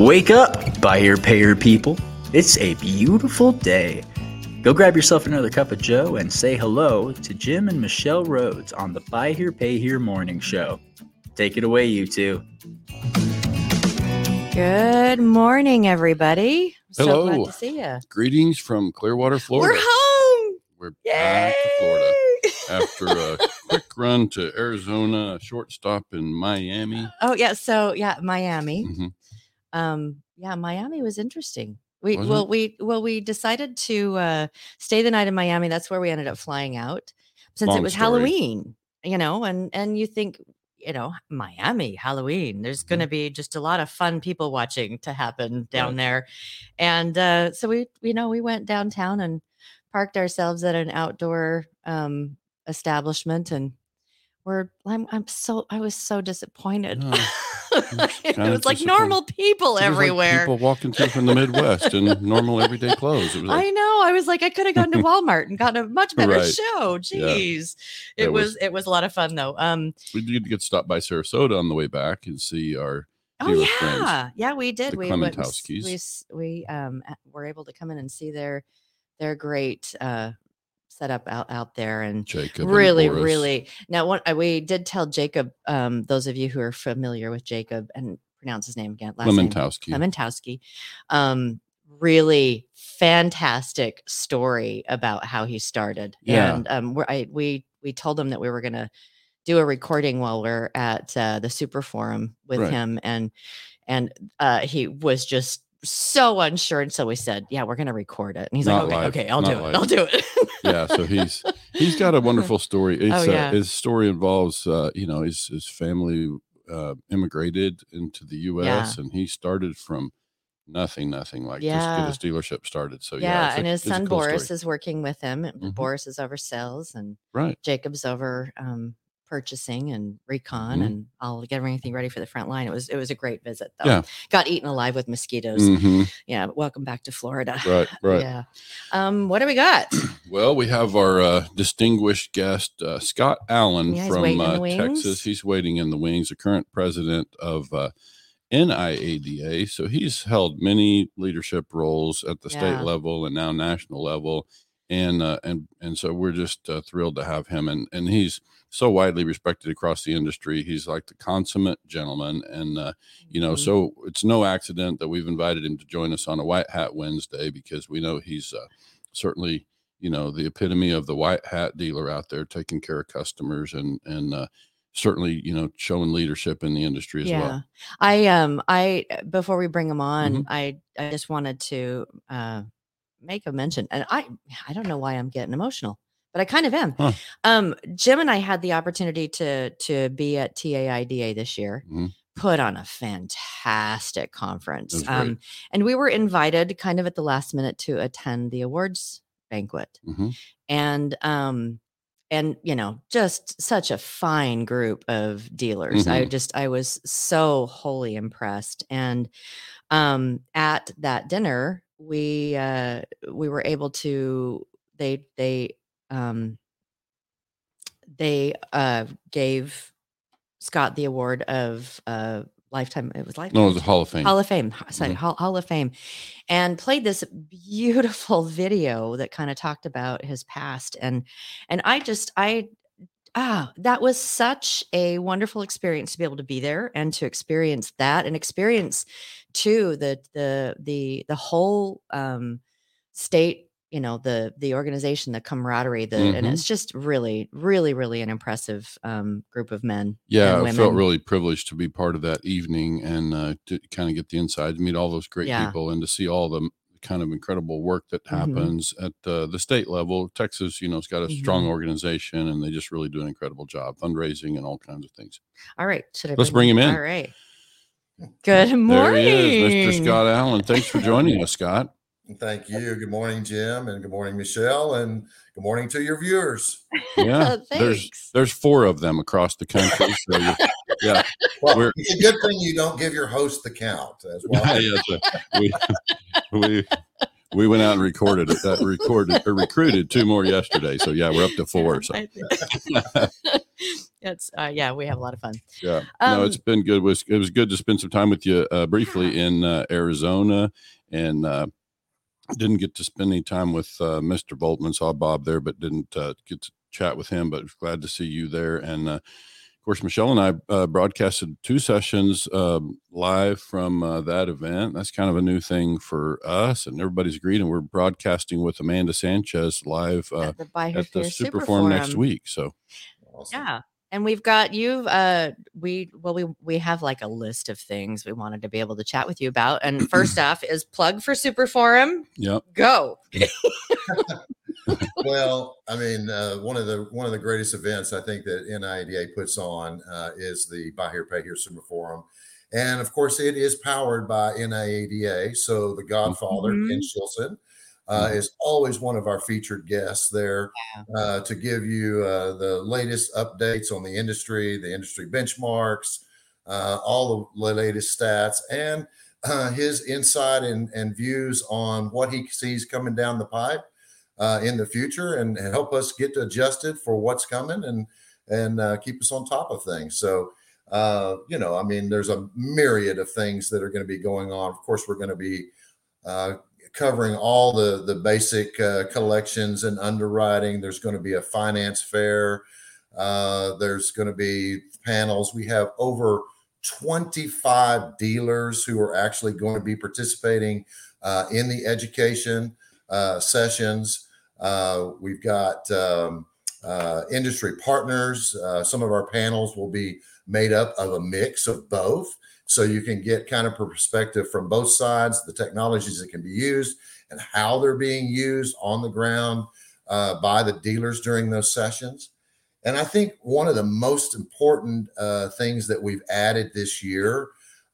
Wake up, buyer payer people. It's a beautiful day. Go grab yourself another cup of Joe and say hello to Jim and Michelle Rhodes on the Buy Here Pay Here morning show. Take it away, you two. Good morning, everybody. So Hello. glad to see you. Greetings from Clearwater, Florida. We're home. We're Yay! back to Florida after a quick run to Arizona, a short stop in Miami. Oh yeah, so yeah, Miami. Mhm. Um, yeah, Miami was interesting. We Was well it? we well we decided to uh stay the night in Miami. That's where we ended up flying out since Long it was story. Halloween, you know, and and you think you know Miami Halloween. There's going to Mm-hmm. be just a lot of fun people watching to happen down Right. there, and uh, so we you know we went downtown and parked ourselves at an outdoor um establishment and we're I'm I'm so I was so disappointed. it was like normal people was like everywhere. people walking through from the Midwest in normal everyday clothes. It was like, I know. I was like, I could have gone to Walmart and gotten a much better Right. show. Yeah. Jeez. It, It was, was- it was a lot of fun though. Um we did get stopped by Sarasota on the way back and see our oh dealer friends, yeah. Yeah, we did. we went and s- Clementowskis. we we um were able to come in and see their their great uh setup out out there and Jacob. really Boris. really now what uh, we did tell jacob um those of you who are familiar with jacob and pronounce his name again last name Clementowski. Clementowski. Um, really fantastic story about how he started. Yeah. And um, we're, I, we we told him that we were going to do a recording while we're at uh, the Super Forum with Right. him, and and uh, he was just so unsure, and so we said, "Yeah, we're going to record it." And he's Not like, "Okay, live, okay, I'll not do it. live. I'll do it." yeah, so he's he's got a wonderful story. It's, Oh, yeah. uh, his story involves, uh, you know, his his family uh, immigrated into the U.S. and he started from nothing, nothing like Yeah. just get dealership started. So yeah, yeah, it's a- and his son cool Boris story. is working with him. and Mhm. Boris is over sales, and right. Jacob's over um, purchasing and recon, Mhm. and I'll get everything ready for the front line. It was it was a great visit, though. Yeah. Got eaten alive with mosquitoes. hmm Yeah, welcome back to Florida. Right, right. Yeah. Um, what do we got? Well, we have our uh, distinguished guest, uh, Scott Allen Yeah, from uh, Texas. He's waiting in the wings, the current president of uh, NIADA. So he's held many leadership roles at the Yeah. state level and now national level. And uh, and and so we're just uh, thrilled to have him, and and he's so widely respected across the industry. He's like the consummate gentleman, and uh, you know, Mhm. so it's no accident that we've invited him to join us on a White Hat Wednesday because we know he's uh, certainly you know the epitome of the white hat dealer out there taking care of customers and and uh, certainly you know showing leadership in the industry as yeah. well I um I before we bring him on, Mhm. I I just wanted to uh make a mention, and I I don't know why I'm getting emotional, but I kind of am. Huh. Um, Jim and I had the opportunity to to be at TIADA this year. Mhm. Put on a fantastic conference. Um, and we were invited kind of at the last minute to attend the awards banquet. Mhm. And um and you know, just such a fine group of dealers. I Mhm. just I was so wholly impressed. And um at that dinner, we uh we were able to they they um they uh gave Scott the award of uh lifetime it was lifetime no it was a hall of fame Hall of Fame, sorry, Mhm. Hall, Hall of Fame, and played this beautiful video that kind of talked about his past, and and I just I ah that was such a wonderful experience to be able to be there and to experience that and experience too the the the the whole um state you know the the organization the camaraderie the and Mhm. it's just really really really an impressive um group of men yeah and i felt really privileged to be part of that evening and uh, to kind of get the inside meet all those great Yeah. people and to see all the kind of incredible work that Mhm. happens at uh, the state level texas you know has got a strong Mhm. organization and they just really do an incredible job fundraising and all kinds of things All right. Should I Let's bring him in. All right. Good there morning. he is mr scott allen thanks for joining us scott Thank you. Good morning, Jim, and good morning, Michelle, and good morning to your viewers. yeah there's Thanks. there's four of them across the country so you- yeah Well, We're- it's a good thing you don't give your host the count as well. yeah, so we, we we went out and recorded it. That recorded or recruited two more yesterday. So yeah, we're up to four. So I think- it's uh, yeah, we have a lot of fun. Yeah, no, Um, it's been good. It was it was good to spend some time with you uh, briefly in uh, Arizona, and uh, didn't get to spend any time with uh, Mr. Boltman. Saw Bob there, but didn't uh, get to chat with him. But glad to see you there, and uh, of course, Michelle and I uh, broadcasted two sessions um live from uh, that event. That's kind of a new thing for us, and everybody's agreed. And we're broadcasting with Amanda Sanchez live uh, at the Buy at the Fear Super Super Forum next week. So Awesome. Yeah. And we've got you've uh we well we we have like a list of things we wanted to be able to chat with you about. And first off is plug for Super Forum. yep, Go. well, I mean, uh, one of the one of the greatest events I think that NIADA puts on uh, is the Buy Here Pay Here Super Forum, and of course, it is powered by NIADA. So the Godfather Ken Shilson uh, is always one of our featured guests there uh, to give you uh, the latest updates on the industry, the industry benchmarks, uh, all the latest stats, and uh, his insight and, and views on what he sees coming down the pipe uh, in the future and help us get adjusted for what's coming and and uh, keep us on top of things. So, uh, you know, I mean, there's a myriad of things that are going to be going on. Of course, we're going to be uh, covering all the the basic uh, collections and underwriting. There's going to be a finance fair. Uh, there's going to be panels. We have over 25 dealers who are actually going to be participating uh, in the education uh, sessions. Uh, we've got um, uh, industry partners. Uh, some of our panels will be made up of a mix of both. So you can get kind of perspective from both sides, the technologies that can be used and how they're being used on the ground uh, by the dealers during those sessions. And I think one of the most important uh, things that we've added this year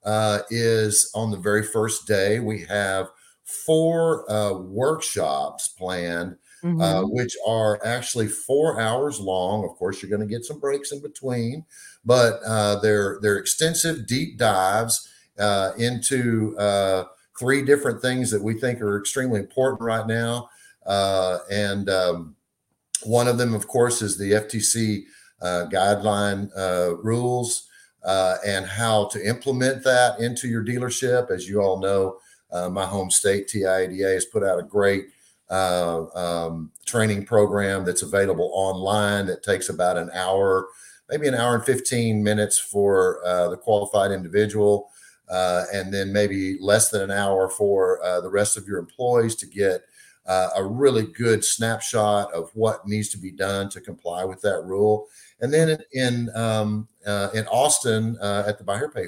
uh, is on the very first day, we have four uh, workshops planned uh, Mhm. which are actually four hours long. Of course, you're going to get some breaks in between, but uh, they're they're extensive deep dives uh, into uh, three different things that we think are extremely important right now. Uh, and um, one of them, of course, is the FTC uh, guideline uh, rules uh, and how to implement that into your dealership. As you all know, uh, my home state, TIADA, has put out a great uh, um, training program that's available online that takes about an hour, maybe an hour and 15 minutes for uh, the qualified individual, uh, and then maybe less than an hour for uh, the rest of your employees to get uh, a really good snapshot of what needs to be done to comply with that rule. And then in um, uh, in Austin at the Buy Here Pay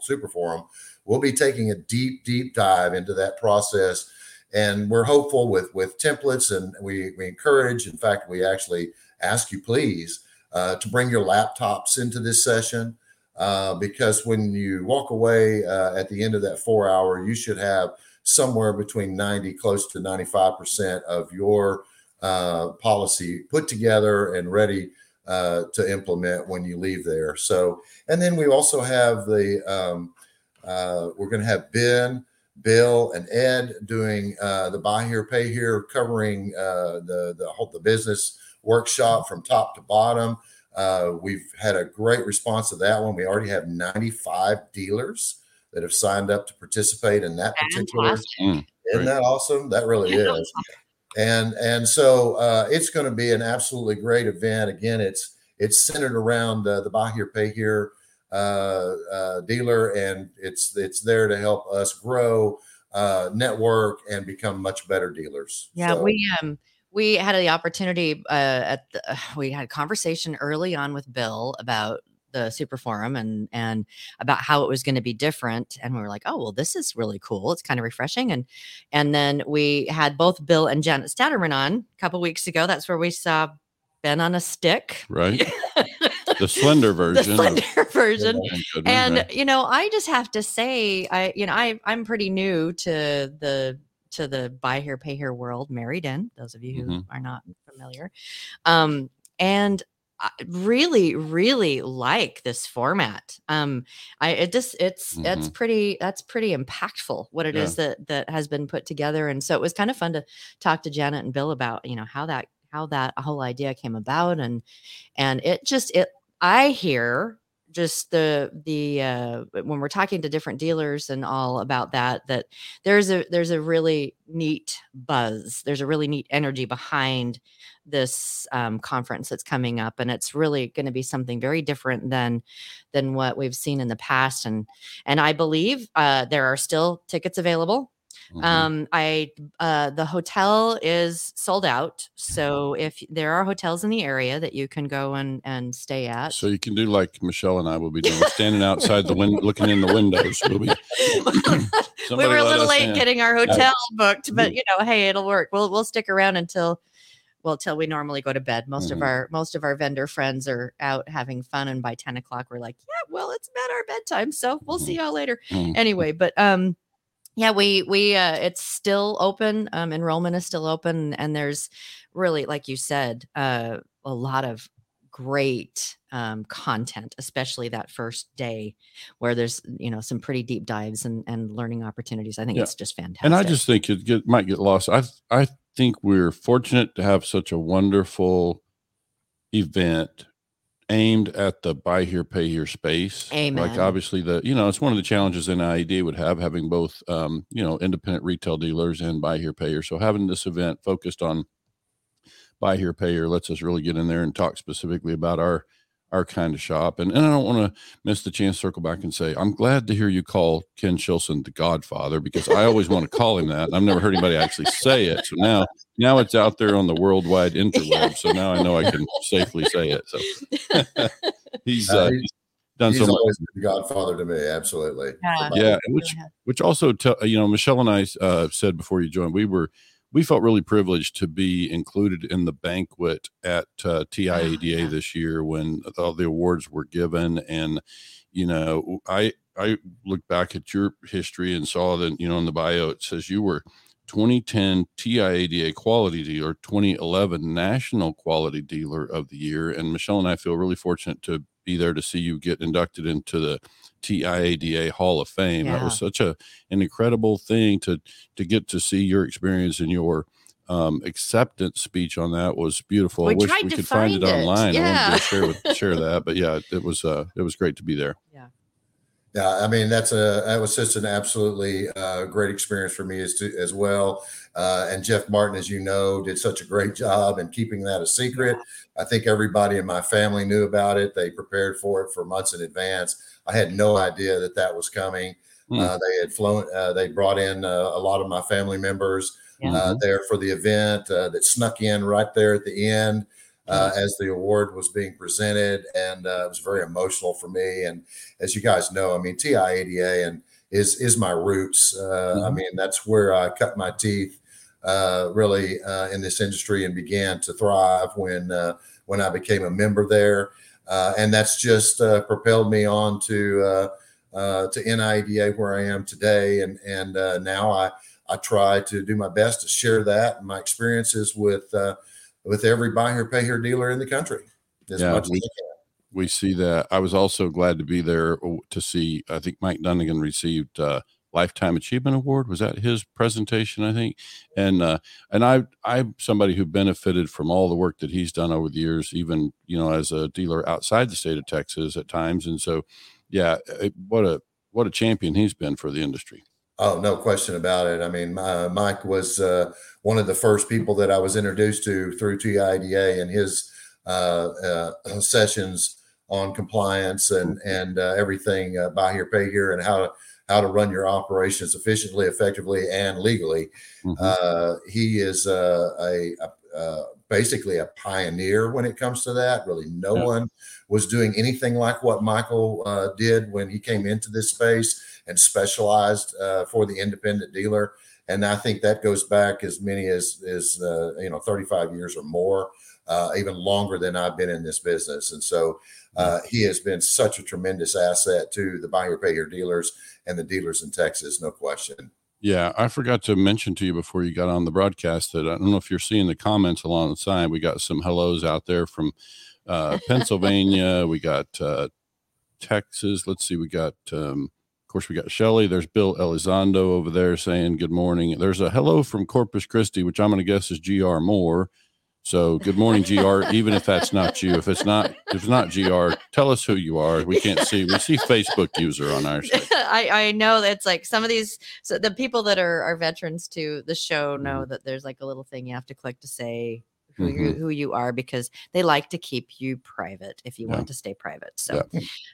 Super Forum, we'll be taking a deep, deep dive into that process and we're hopeful with with templates and we we encourage in fact we actually ask you please uh, to bring your laptops into this session uh, because when you walk away uh, at the end of that four hour you should have somewhere between 90 close to 95% of your uh, policy put together and ready uh, to implement when you leave there. So and then we also have the um, uh, we're going to have ben Bill and Ed doing uh, the buy here, pay here, covering uh, the the whole the business workshop from top to bottom. Uh, we've had a great response to that one. We already have 95 dealers that have signed up to participate in that particular. Fantastic. Mm, Isn't that awesome? That really is. And and so uh, it's going to be an absolutely great event. Again, it's it's centered around uh, the buy here, pay here dealer, and it's it's there to help us grow, uh, network, and become much better dealers. Yeah, So, we um we had the opportunity uh at the, uh, we had a conversation early on with Bill about the super forum and and about how it was going to be different and we were like oh well this is really cool it's kind of refreshing and and then we had both bill and janet statterman on a couple weeks ago that's where we saw ben on a stick right? The slender the version. of slender version Goodman, and right? you know i just have to say i you know i i'm pretty new to the to the buy here pay here world married in those of you who Mhm. are not familiar um and I really really like this format um i it just it's it's pretty that's pretty impactful what it is that that has been put together and so it was kind of fun to talk to janet and bill about you know how that how that whole idea came about and and it just it I hear just the the uh when we're talking to different dealers and all about that that there's a there's a really neat buzz there's a really neat energy behind this um, conference that's coming up and it's really going to be something very different than than what we've seen in the past and and i believe uh, there are still tickets available Mhm. um, I uh, the hotel is sold out, so if there are hotels in the area that you can go and and stay at, so you can do like Michelle and I will be doing, standing outside the window, looking in the windows. We'll be, we were a little late in. getting our hotel booked, but you know, hey, it'll work. We'll we'll stick around until well till we normally go to bed. Most Mhm. of our most of our vendor friends are out having fun, and by ten o'clock we're like, yeah, well, it's about our bedtime, so we'll see y'all later. Mhm. Anyway, but um. Yeah, we we uh it's still open. Um enrollment is still open and there's really like you said, uh a lot of great um content, especially that first day where there's you know some pretty deep dives and and learning opportunities. I think Yeah. it's just fantastic. And I just think it get, might get lost. I I think we're fortunate to have such a wonderful event aimed at the buy here pay here space. Like obviously the you know it's one of the challenges NIADA would have having both um, you know independent retail dealers and buy here pay here. So having this event focused on buy here pay here lets us really get in there and talk specifically about our our kind of shop. And, and I don't want to miss the chance to circle back and say, I'm glad to hear you call Ken Shilson the Godfather because I always want to call him that. and I've never heard anybody actually say it. So now, now it's out there on the worldwide interweb. So now I know I can safely say it. So he's, Uh, uh, he's done He's so much. always been godfather to me. Absolutely. Yeah. Yeah, which which also tell you know Michelle and I uh, said before you joined we were we felt really privileged to be included in the banquet at uh, TIADA yeah. this year when all the awards were given and you know I I looked back at your history and saw that you know in the bio it says you were 2010 TIADA quality dealer 2011 national quality dealer of the year and Michelle and I feel really fortunate to be there to see you get inducted into the TIADA Hall of Fame. That was such a an incredible thing to to get to see your experience and your um, acceptance speech on that was beautiful. We I wish we could find it find it. online. I Yeah. wanted to share with share that, but yeah, it was uh, it was great to be there. Yeah, I mean that's a that was just an absolutely uh, great experience for me as to, as well. Uh, and Jeff Martin, as you know, did such a great job in keeping that a secret. I think everybody in my family knew about it. They prepared for it for months in advance. I had no idea that that was coming. Hmm. Uh, they had flown. Uh, they brought in uh, a lot of my family members Yeah. uh, there for the event uh, that snuck in right there at the end uh, as the award was being presented, and uh, it was very emotional for me. And as you guys know, I mean, TIADA and is is my roots. Uh, I Mhm. mean, that's where I cut my teeth uh, really uh, in this industry and began to thrive when uh, when I became a member there, uh, and that's just uh, propelled me on to uh, uh, to NIADA where I am today, and and uh, now I I try to do my best to share that and my experiences with uh, with every buy here pay here dealer in the country as Yeah, much we- as we see that. I was also glad to be there to see. I think Mike Dunnigan received uh, lifetime achievement award. Was that his presentation? I think, and uh, and I I'm somebody who benefited from all the work that he's done over the years, even you know as a dealer outside the state of Texas at times. And so, yeah, it, what a what a champion he's been for the industry. Oh, no question about it. I mean, uh, Mike was uh, one of the first people that I was introduced to through TIADA and his uh, uh, sessions on compliance and and uh, everything uh, buy here, pay here, and how to how to run your operations efficiently, effectively, and legally. Mhm. Uh, he is uh, a, a uh, basically a pioneer when it comes to that. Really, no Yeah. one was doing anything like what Michael uh, did when he came into this space and specialized uh, for the independent dealer. And I think that goes back as many as as uh, you know 35 years or more, uh, even longer than I've been in this business. And so uh, he has been such a tremendous asset to the buy here pay here dealers and the dealers in Texas, no question. Yeah, I forgot to mention to you before you got on the broadcast that I don't know if you're seeing the comments along the side. We got some hellos out there from uh, Pennsylvania. we got uh, Texas. Let's see. We got, um, course, we got Shelly. There's Bill Elizondo over there saying good morning. There's a hello from Corpus Christi, which I'm going to guess is GR Moore. So good morning, GR. Even if that's not you, if it's not if it's not GR, tell us who you are. We can't see. We see Facebook user on our side. I, I know that's like some of these so the people that are are veterans to the show know Mm-hmm. that there's like a little thing you have to click to say who you who you are because they like to keep you private if you Yeah. want to stay private. So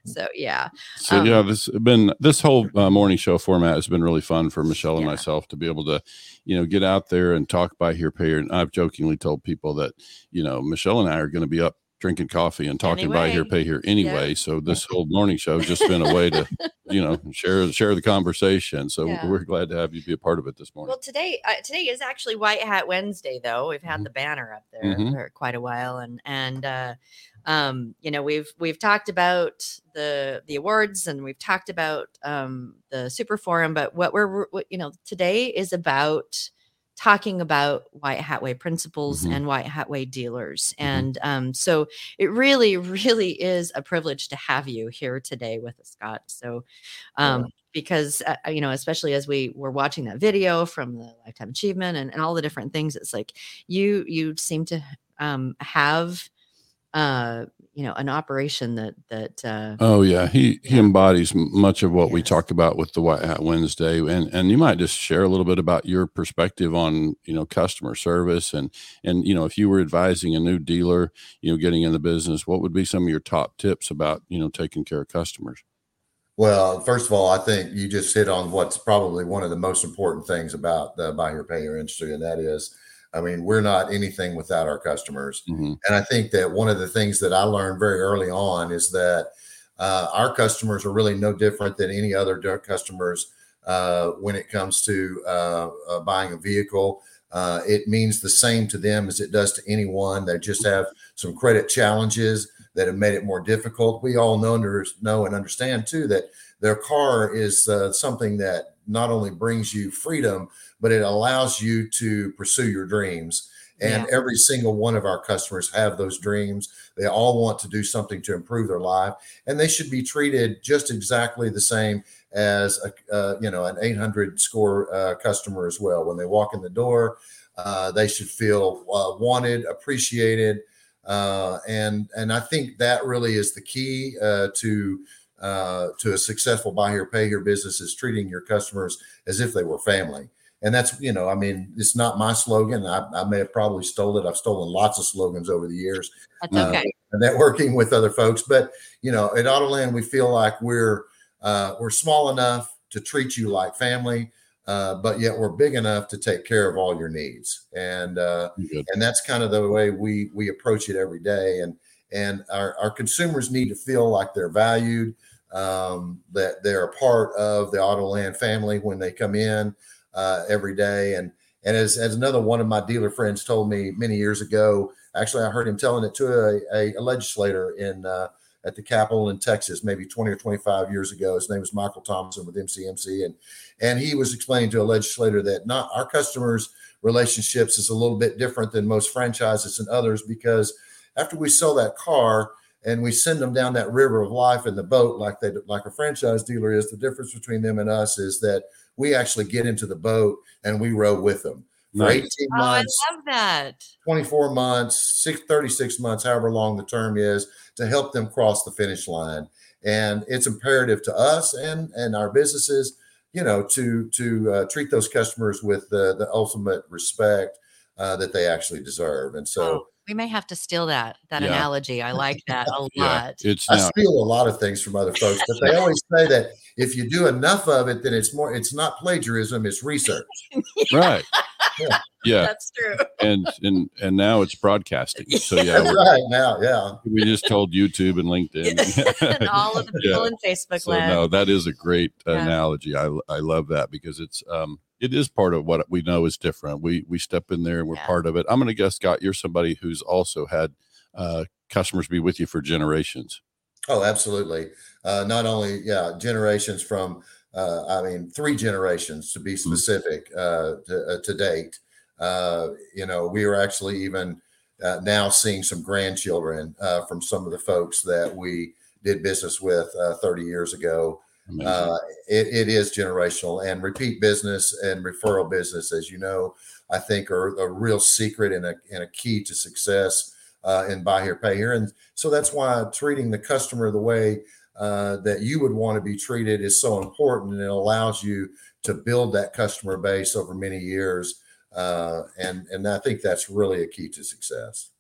so yeah. So Um, yeah, this been this whole uh, morning show format has been really fun for Michelle and Yeah. myself to be able to, you know, get out there and talk buy here, pay here. And I've jokingly told people that, you know, Michelle and I are going to be up drinking coffee and talking buy here, pay here anyway. So this whole morning show has just been a way to, you know, share share the conversation. So Yeah. we're glad to have you be a part of it this morning. Well, today uh, today is actually White Hat Wednesday, though. We've had Mhm. the banner up there Mhm. for quite a while, and and uh, um, you know we've we've talked about the the awards and we've talked about um, the super forum, but what we're what, you know today is about talking about White Hat Way principles Mhm. and White Hat Way dealers, Mhm. and um, so it really really is a privilege to have you here today with us, Scott. So. Um, because uh, you know especially as we were watching that video from the lifetime achievement and, and all the different things it's like you you seem to um have uh you know an operation that that uh Oh yeah, he he embodies much of what we Yes. talk about with the White Hat Wednesday, and and you might just share a little bit about your perspective on you know customer service and and you know if you were advising a new dealer, you know, getting in the business, what would be some of your top tips about you know taking care of customers? Well, first of all, I think you just hit on what's probably one of the most important things about the buy here, pay here industry, and that is, I mean, we're not anything without our customers. hmm And I think that one of the things that I learned very early on is that uh, our customers are really no different than any other customers uh, when it comes to uh, uh, buying a vehicle. Uh, it means the same to them as it does to anyone. They just have some credit challenges that have made it more difficult. We all know, under, know and understand too that their car is uh, something that not only brings you freedom, but it allows you to pursue your dreams. And every single one of our customers have those dreams. They all want to do something to improve their life, and they should be treated just exactly the same as a uh, you know an 800 score uh, customer as well. When they walk in the door, uh, they should feel uh, wanted, appreciated, uh, and and I think that really is the key uh, to uh, to a successful buy here pay here business is treating your customers as if they were family and that's you know i mean it's not my slogan. I, I may have probably stole it. I've stolen lots of slogans over the years that's uh, okay. networking with other folks. But you know at autoland we feel like we're uh, we're small enough to treat you like family uh, but yet we're big enough to take care of all your needs. And uh, and that's kind of the way we we approach it every day. And and our, our consumers need to feel like they're valued um, that they're a part of the autoland family when they come in uh, every day. And and as, as another one of my dealer friends told me many years ago actually i heard him telling it to a, a, legislator in uh, at the capitol in texas maybe 20 or 25 years ago. His name was michael thompson with mcmc and and he was explaining to a legislator that not our customers relationships is a little bit different than most franchises and others because after we sell that car and we send them down that river of life in the boat like they like a franchise dealer is the difference between them and us is that we actually get into the boat and we row with them for Nice. 18 oh i months love that 24 months, six, 36 months, however long the term is, to help them cross the finish line. And it's imperative to us and and our businesses, you know, to to uh, treat those customers with the the ultimate respect uh, that they actually deserve. And so Oh, we may have to steal that that Yeah. analogy i like that a Yeah, lot it's I now. steal a lot of things from other folks, but they always say that if you do enough of it, then it's more. It's not plagiarism; it's research. right. Yeah. Yeah, that's true and and and now it's broadcasting. So yeah, we're, right. Now, yeah. we just told YouTube and LinkedIn and all of the Yeah. people in facebook So land no, that is a great Yeah. analogy. I I love that because it's um it is part of what we know is different. We we step in there and we're Yeah. part of it. I'm going to guess, Scott, you're somebody who's also had uh, customers be with you for generations. Oh, absolutely. Uh, not only, yeah, generations from, uh, I mean, three generations to be specific uh, to, uh, to date. Uh, you know, we are actually even uh, now seeing some grandchildren uh, from some of the folks that we did business with uh, 30 years ago. Uh, it, it is generational and repeat business and referral business, as you know, I think are a real secret and a, and a key to success uh, in buy here, pay here. And so that's why treating the customer the way uh, that you would want to be treated is so important. And it allows you to build that customer base over many years. Uh, and, and I think that's really a key to success.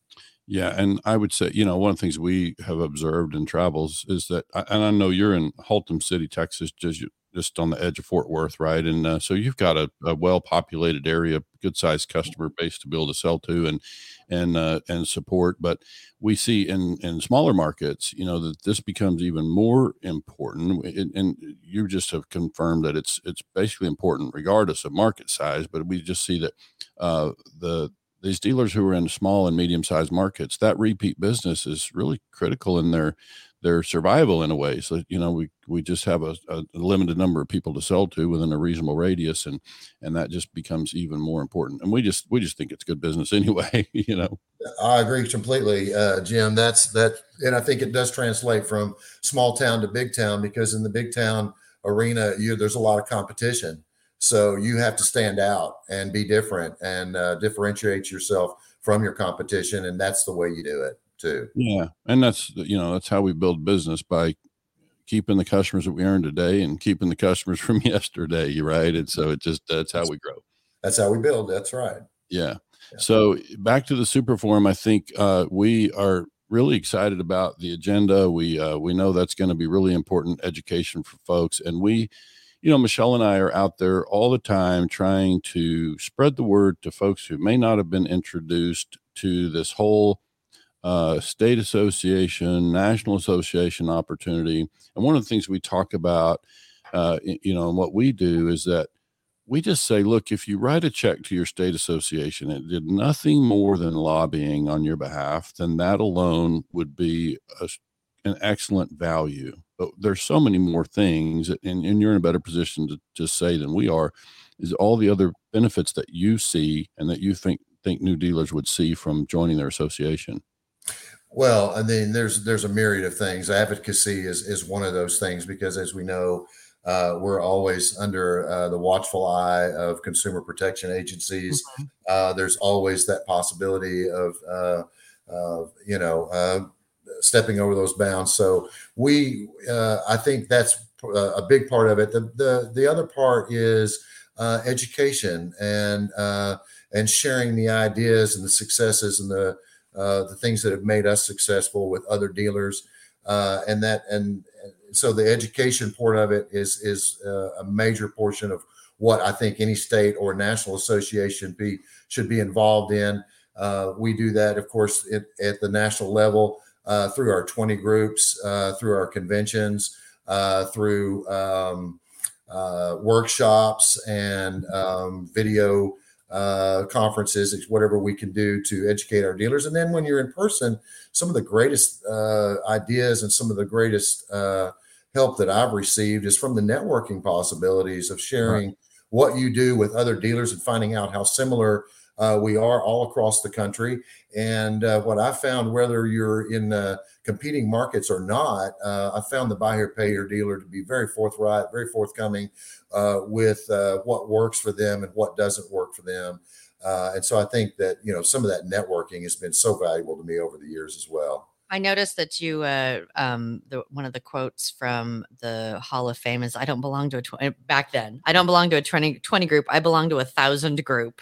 Yeah, and I would say, you know, one of the things we have observed in travels is that, and I know you're in Haltom City, Texas, just just on the edge of Fort Worth, right? And uh, so you've got a, a well-populated area, good-sized customer base to be able to sell to and and uh, and support. But we see in in smaller markets, you know, that this becomes even more important. And, and you just have confirmed that it's it's basically important regardless of market size. But we just see that uh, the these dealers who are in small and medium sized markets, that repeat business is really critical in their their survival in a way. So you know, we we just have a, a, limited number of people to sell to within a reasonable radius, and and that just becomes even more important. And we just we just think it's good business anyway. You know, I agree completely, uh, Jim. That's that, and I think it does translate from small town to big town because in the big town arena, you there's a lot of competition so you have to stand out and be different and uh, differentiate yourself from your competition, and that's the way you do it too. Yeah, and that's you know that's how we build business by keeping the customers that we earn today and keeping the customers from yesterday, right? And so it just that's how we grow. That's how we build. That's right. Yeah. yeah. So back to the super forum, I think uh, we are really excited about the agenda. We uh, we know that's going to be really important education for folks, and we you know, Michelle and I are out there all the time trying to spread the word to folks who may not have been introduced to this whole uh, state association, national association opportunity. And one of the things we talk about, uh, you know, and what we do is that we just say, look, if you write a check to your state association, it did nothing more than lobbying on your behalf, then that alone would be a, an excellent value but there's so many more things and, and you're in a better position to, to say than we are is all the other benefits that you see and that you think think new dealers would see from joining their association well i mean there's there's a myriad of things advocacy is is one of those things because as we know uh, we're always under uh, the watchful eye of consumer protection agencies. Mm-hmm. Uh, there's always that possibility of, uh, you know, uh, stepping over those bounds. So we, uh, I think that's a big part of it. The the the other part is uh, education and uh, and sharing the ideas and the successes and the uh, the things that have made us successful with other dealers. Uh, and that and so the education part of it is is uh, a major portion of what I think any state or national association be should be involved in. we do that, of course, at, at the national level uh, through our 20 groups, uh, through our conventions, uh, through um, uh, workshops and um, video uh, conferences, whatever we can do to educate our dealers. And then when you're in person, some of the greatest ideas and some of the greatest help that I've received is from the networking possibilities of sharing right. what you do with other dealers and finding out how similar uh, we are all across the country. And uh, what I found, whether you're in uh, competing markets or not, uh, I found the buy here, pay here dealer to be very forthright, very forthcoming uh, with uh, what works for them and what doesn't work for them. and so I think that, you know, some of that networking has been so valuable to me over the years as well. I noticed that you, uh, um, the, one of the quotes from the Hall of Fame is, "I don't belong to a 20, back then. I don't belong to a 20, 20 group. I belong to a thousand group.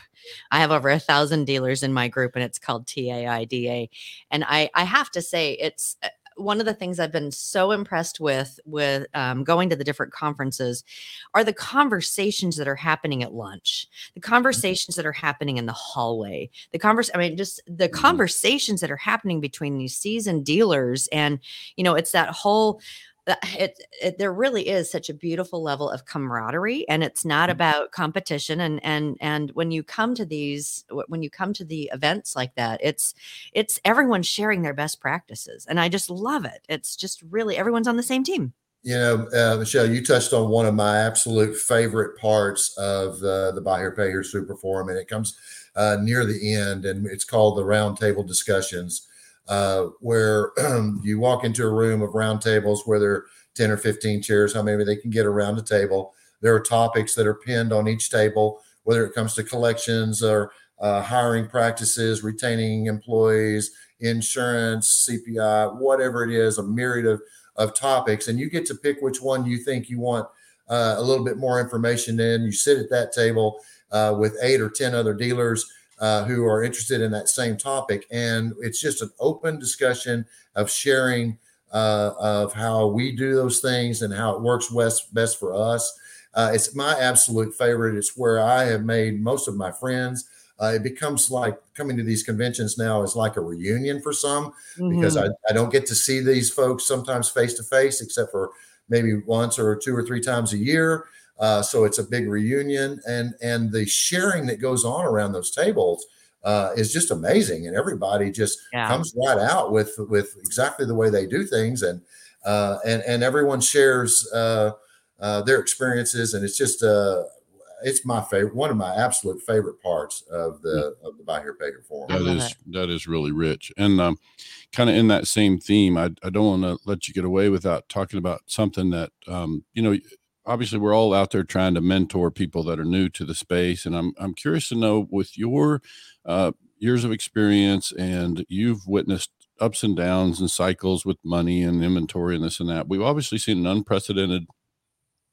I have over a thousand dealers in my group, and it's called TIADA. And I, I have to say, it's uh, one of the things I've been so impressed with with um, going to the different conferences are the conversations that are happening at lunch, the mm-hmm. conversations that are happening in the hallway, the converse. I mean, just the mm-hmm. conversations that are happening between these seasoned dealers, and you know, it's that whole it, it, there really is such a beautiful level of camaraderie and it's not mm-hmm. about competition and and and when you come to these when you come to the events like that it's it's everyone sharing their best practices and i just love it. It's just really everyone's on the same team. You know uh, michelle you touched on one of my absolute favorite parts of uh, the buy here pay here super forum and it comes uh, near the end and it's called the roundtable discussions uh, where you walk into a room of round tables where there are 10 or 15 chairs, how many they can get around a table. There are topics that are pinned on each table, whether it comes to collections or uh, hiring practices, retaining employees, insurance, CPI, whatever it is, a myriad of, of topics. And you get to pick which one you think you want uh, a little bit more information in. You sit at that table uh, with eight or 10 other dealers uh, who are interested in that same topic. And it's just an open discussion of sharing uh, of how we do those things and how it works best, best for us. Uh, it's my absolute favorite. It's where I have made most of my friends. Uh, it becomes like coming to these conventions now is like a reunion for some mm-hmm. because I, I don't get to see these folks sometimes face to face except for maybe once or two or three times a year. Uh, so it's a big reunion, and and the sharing that goes on around those tables uh, is just amazing, and everybody just yeah. comes right out with with exactly the way they do things, and uh, and and everyone shares uh, uh, their experiences, and it's just uh, it's my favorite, one of my absolute favorite parts of the of the Buy Here Pay Here forum. That is that is really rich, and um, kind of in that same theme. I I don't want to let you get away without talking about something that um, you know obviously we're all out there trying to mentor people that are new to the space and i'm, I'm curious to know with your uh, years of experience and you've witnessed ups and downs and cycles with money and inventory and this and that we've obviously seen an unprecedented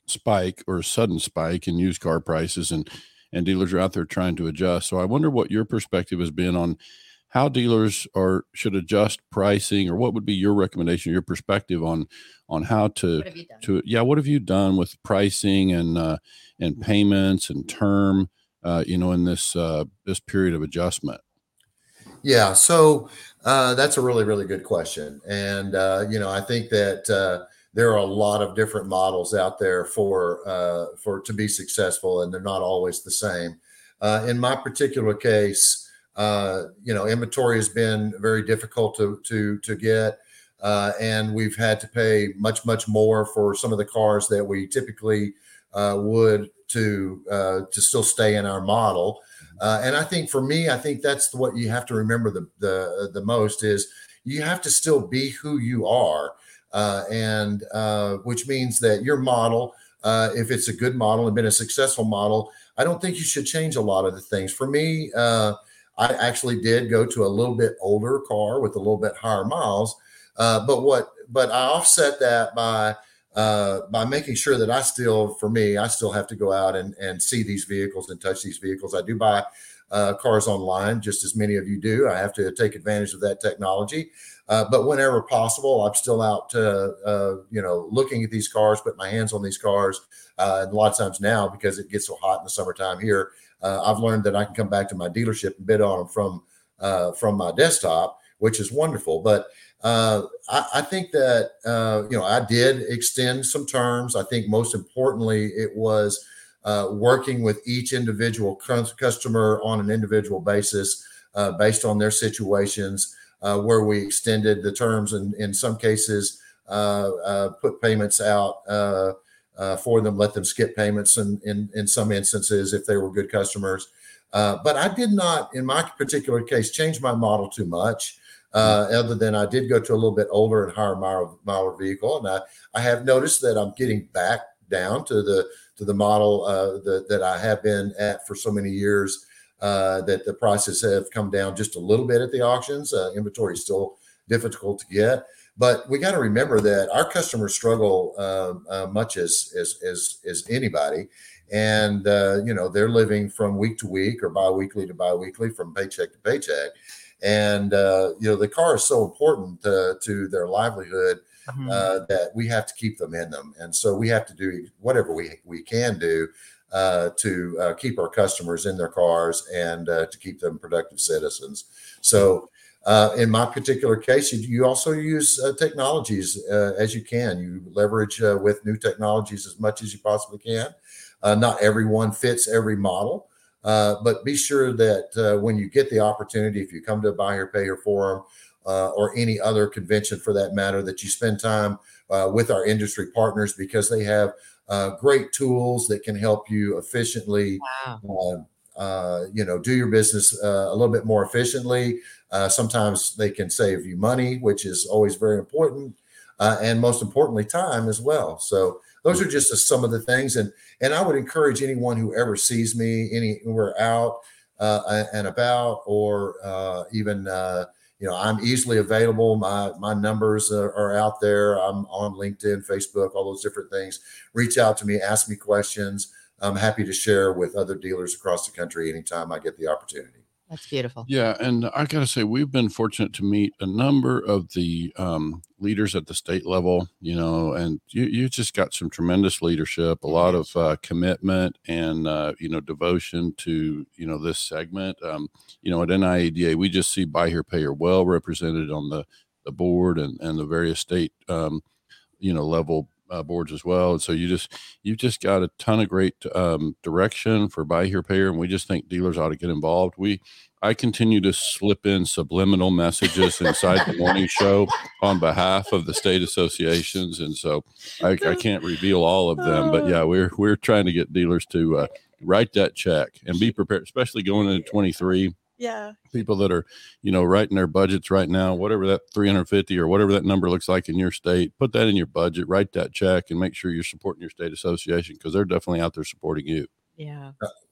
spike or sudden spike in used car prices and and dealers are out there trying to adjust. So i wonder what your perspective has been on how dealers are should adjust pricing or what would be your recommendation your perspective on on how to to yeah what have you done with pricing and uh, and payments and term uh, you know in this uh, this period of adjustment? Yeah so uh, that's a really really good question. And uh, you know i think that uh, there are a lot of different models out there for uh, for to be successful and they're not always the same. Uh, in my particular case uh, you know, inventory has been very difficult to to to get, uh, and we've had to pay much much more for some of the cars that we typically uh, would to uh, to still stay in our model. Uh, and I think for me, I think that's what you have to remember the the the most is you have to still be who you are, uh, and which means that your model, if it's a good model and been a successful model, I don't think you should change a lot of the things. For me. I actually did go to a little bit older car with a little bit higher miles. Uh, but what, but I offset that by, uh, by making sure that I still, for me, I still have to go out and, and see these vehicles and touch these vehicles. I do buy uh, cars online, just as many of you do. I have to take advantage of that technology. Uh, but whenever possible, I'm still out, uh, you know, looking at these cars, put my hands on these cars. Uh, and a lot of times now, because it gets so hot in the summertime here, uh, I've learned that I can come back to my dealership and bid on them from uh, from my desktop, which is wonderful. But uh, I, I, think that uh, you know I did extend some terms. I think most importantly, it was uh, working with each individual customer on an individual basis, uh, based on their situations, where we extended the terms and in some cases put payments out uh, for them, let them skip payments in, in, in some instances if they were good customers. Uh, but I did not, in my particular case, change my model too much. Uh, other than I did go to a little bit older and higher mile, mile vehicle, and I, I have noticed that I'm getting back down to the to the model uh, that that I have been at for so many years. Uh, that the prices have come down just a little bit at the auctions. Uh, inventory is still difficult to get, but we got to remember that our customers struggle uh, uh, much as, as as as anybody, and uh, you know they're living from week to week or biweekly to biweekly, from paycheck to paycheck, and uh, you know the car is so important to their livelihood mm-hmm. Uh, that we have to keep them in them, and so we have to do whatever we we can do. Uh, to uh, keep our customers in their cars and uh, to keep them productive citizens. So uh, in my particular case, you, also use uh, technologies uh, as you can. You leverage uh, with new technologies as much as you possibly can. Uh, not everyone fits every model, uh, but be sure that when you get the opportunity, if you come to a Buy Here Pay Here forum or any other convention for that matter, that you spend time with our industry partners because they have great tools that can help you efficiently wow uh, you know, do your business uh, a little bit more efficiently. Uh, sometimes they can save you money, which is always very important, uh, and most importantly, time as well. So those are just some of the things, and and I would encourage anyone who ever sees me anywhere out uh, and about, or uh, even you know, I'm easily available. My my numbers are, are, out there. I'm on LinkedIn, Facebook, all those different things. Reach out to me, ask me questions. I'm happy to share with other dealers across the country anytime I get the opportunity. That's beautiful. Yeah, and I got to say, we've been fortunate to meet a number of the um, leaders at the state level. You know, and you you just got some tremendous leadership, a lot of uh, commitment, and uh, you know devotion to you know this segment. Um, you know, at NIADA, we just see buy here, pay here well represented on the the board and and the various state um, you know level uh, boards as well. And so you just you've just got a ton of great um, direction for buy here pay here, and we just think dealers ought to get involved. We I continue to slip in subliminal messages inside the morning show on behalf of the state associations, and so I, I can't reveal all of them. But yeah, we're we're trying to get dealers to uh, write that check and be prepared, especially going into twenty three yeah. people that are you know writing their budgets right now whatever that 350 or whatever that number looks like in your state put that in your budget write that check and make sure you're supporting your state association because they're definitely out there supporting you. Yeah.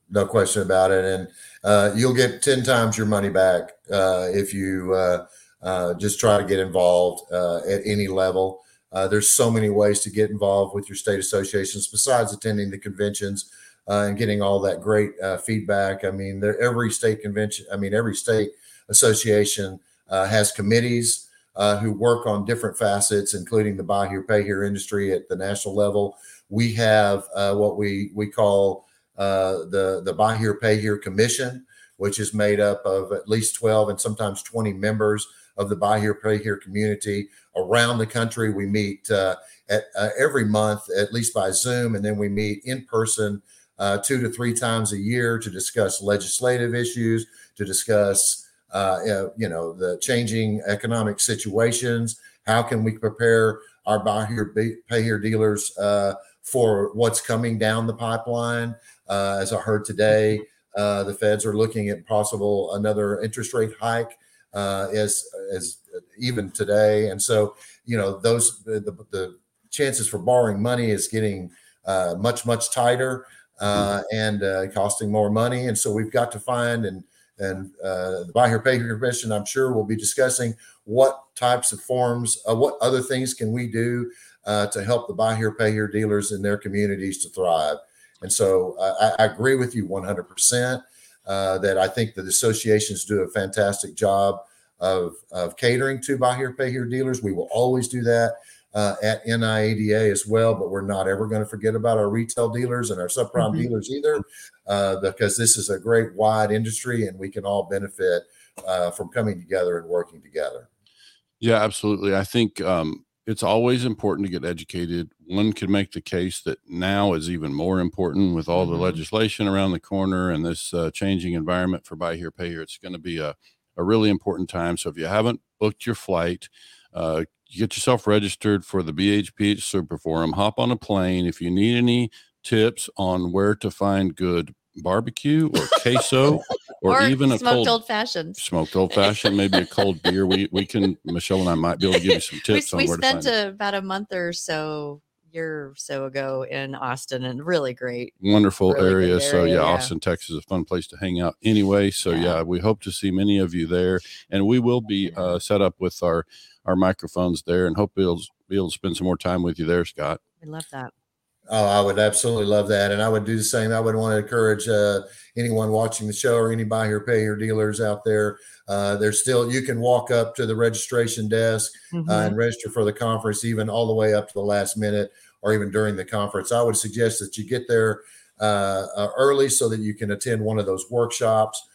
No question about it and uh, you'll get 10 times your money back uh, if you uh, uh just try to get involved uh, at any level. Uh, there's so many ways to get involved with your state associations besides attending the conventions uh, and getting all that great uh, feedback. I mean, every state convention, I mean, every state association uh, has committees uh, who work on different facets, including the buy here, pay here industry at the national level. We have uh, what we we call uh, the the buy here, pay here commission, which is made up of at least twelve and sometimes twenty members of the buy here, pay here community around the country. We meet at every month, at least by Zoom, and then we meet in person uh, two to three times a year to discuss legislative issues, to discuss, uh, you know, the changing economic situations. How can we prepare our buy here, pay here dealers uh, for what's coming down the pipeline? Uh, as I heard today, uh, the feds are looking at possible another interest rate hike uh, as as even today, and so you know those the, the chances for borrowing money is getting much much tighter. Uh, and uh, costing more money. And so we've got to find and and uh, the buy here pay here commission. I'm sure we'll be discussing what types of forms, uh, what other things can we do uh, to help the buy here pay here dealers in their communities to thrive. And so uh, I, I, agree with you 100 percent that I think that associations do a fantastic job of of catering to buy here pay here dealers. We will always do that uh, at NIADA as well, but we're not ever going to forget about our retail dealers and our subprime mm-hmm. dealers either, uh, because this is a great wide industry and we can all benefit uh, from coming together and working together. Yeah, absolutely. I think um, it's always important to get educated. One could make the case that now is even more important with all mm-hmm. the legislation around the corner and this uh, changing environment for buy here, pay here. It's going to be a, a really important time. So if you haven't booked your flight, uh, get yourself registered for the BHPH Super Forum. Hop on a plane. If you need any tips on where to find good barbecue or queso or, or even a smoked cold old fashioned smoked old fashioned maybe a cold beer we we can michelle and i might be able to give you some tips we, we spent a, about a month or so year or so ago in austin and really great wonderful really area. area. so yeah, yeah, austin texas is a fun place to hang out anyway so yeah. yeah. we hope to see many of you there and we will be uh, set up with our our microphones there and hope we'll be able to spend some more time with you there, Scott. We love that. Oh, I would absolutely love that. And I would do the same. I would want to encourage uh, anyone watching the show or any buy here, pay here dealers out there. Uh, there's still, you can walk up to the registration desk uh, mm-hmm. uh, and register for the conference, even all the way up to the last minute or even during the conference. I would suggest that you get there uh, uh, early so that you can attend one of those workshops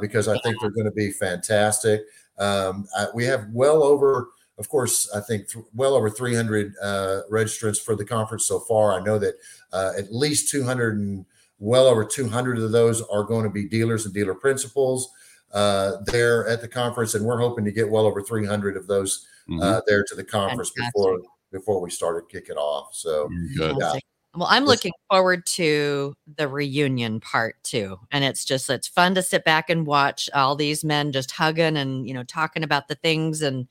because I think they're going to be fantastic. Um, I, we have well over, of course, I think th- well over 300 uh, registrants for the conference so far. I know that uh, at least 200 and well over 200 of those are going to be dealers and dealer principals uh, there at the conference, and we're hoping to get well over 300 of those uh, mm-hmm. there to the conference Fantastic. before before we started kick it off. So, yeah. Well, I'm looking forward to the reunion part too. And it's just it's fun to sit back and watch all these men just hugging and you know talking about the things and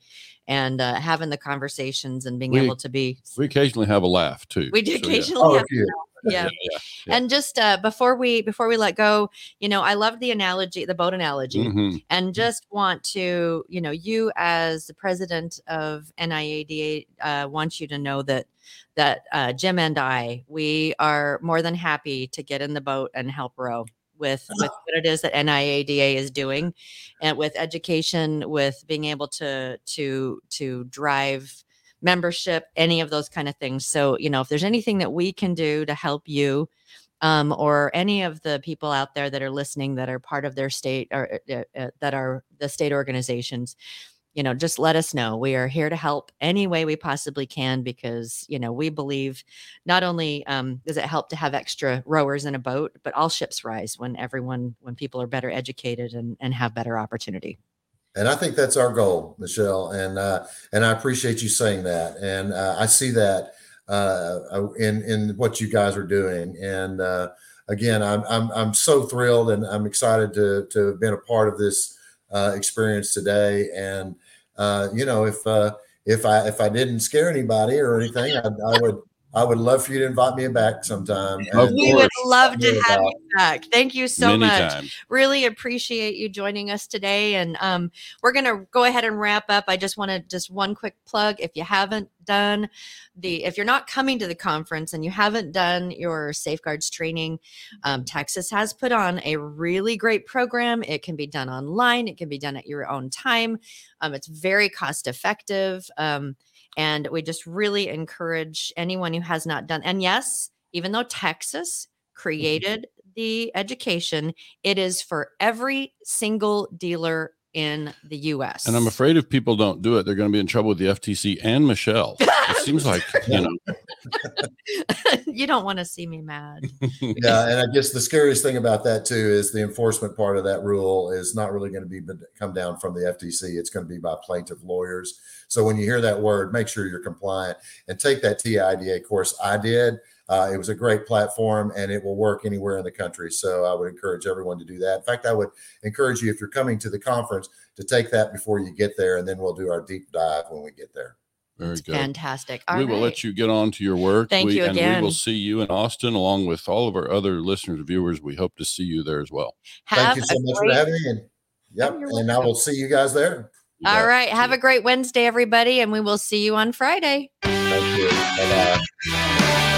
and uh, having the conversations and being We- able to be We occasionally have a laugh too. we do So, yeah. occasionally Oh, have cute. yeah. yeah. And just uh, before we before we let go, you know, I love the analogy, the boat analogy, Mhm. and just want to, you know, you as the president of NIADA, uh, want you to know that that uh, Jim and I, we are more than happy to get in the boat and help row with with what it is that NIADA is doing, and with education, with being able to to to drive membership, any of those kind of things. So, you know, if there's anything that we can do to help you, um, or any of the people out there that are listening that are part of their state or uh, uh, that are the state organizations, you know, just let us know. We are here to help any way we possibly can because, you know, we believe not only um, does it help to have extra rowers in a boat, but all ships rise when everyone, when people are better educated and, and have better opportunity. And I think that's our goal, Michelle. And uh, and I appreciate you saying that. And uh, I see that uh, in in what you guys are doing. And uh, again, I'm, I'm I'm so thrilled and I'm excited to to have been a part of this uh, experience today. And uh, you know, if uh, if I if I didn't scare anybody or anything, I, I would I would love for you to invite me back sometime. And- We would love to Yeah. have you back. Thank you so Many much. times. really appreciate you joining us today and um, we're going to go ahead and wrap up i just want to just one quick plug if you haven't done the if you're not coming to the conference and you haven't done your safeguards training um, texas has put on a really great program it can be done online it can be done at your own time um, it's very cost effective um, and we just really encourage anyone who has not done and yes even though texas created the education it is for every single dealer in the US. And I'm afraid if people don't do it, they're going to be in trouble with the FTC and Michelle. It seems like, you know, you don't want to see me mad. yeah, and I guess the scariest thing about that too is the enforcement part of that rule is not really going to be come down from the FTC. It's going to be by plaintiff lawyers. So when you hear that word, make sure you're compliant and take that TIADA course. I did. Uh, it was a great platform and it will work anywhere in the country. So I would encourage everyone to do that. In fact, I would encourage you if you're coming to the conference to take that before you get there, and then we'll do our deep dive when we get there. very good. Fantastic. we will let you get on to your work. Thank we, you And we will see you in Austin along with all of our other listeners and viewers. We hope to see you there as well. Thank you so much great- for having me. And, yep, Oh, you're and I will see you guys there. You All bet. right. Have a great Wednesday, everybody, and we will see you on Friday. Thank you. Bye bye.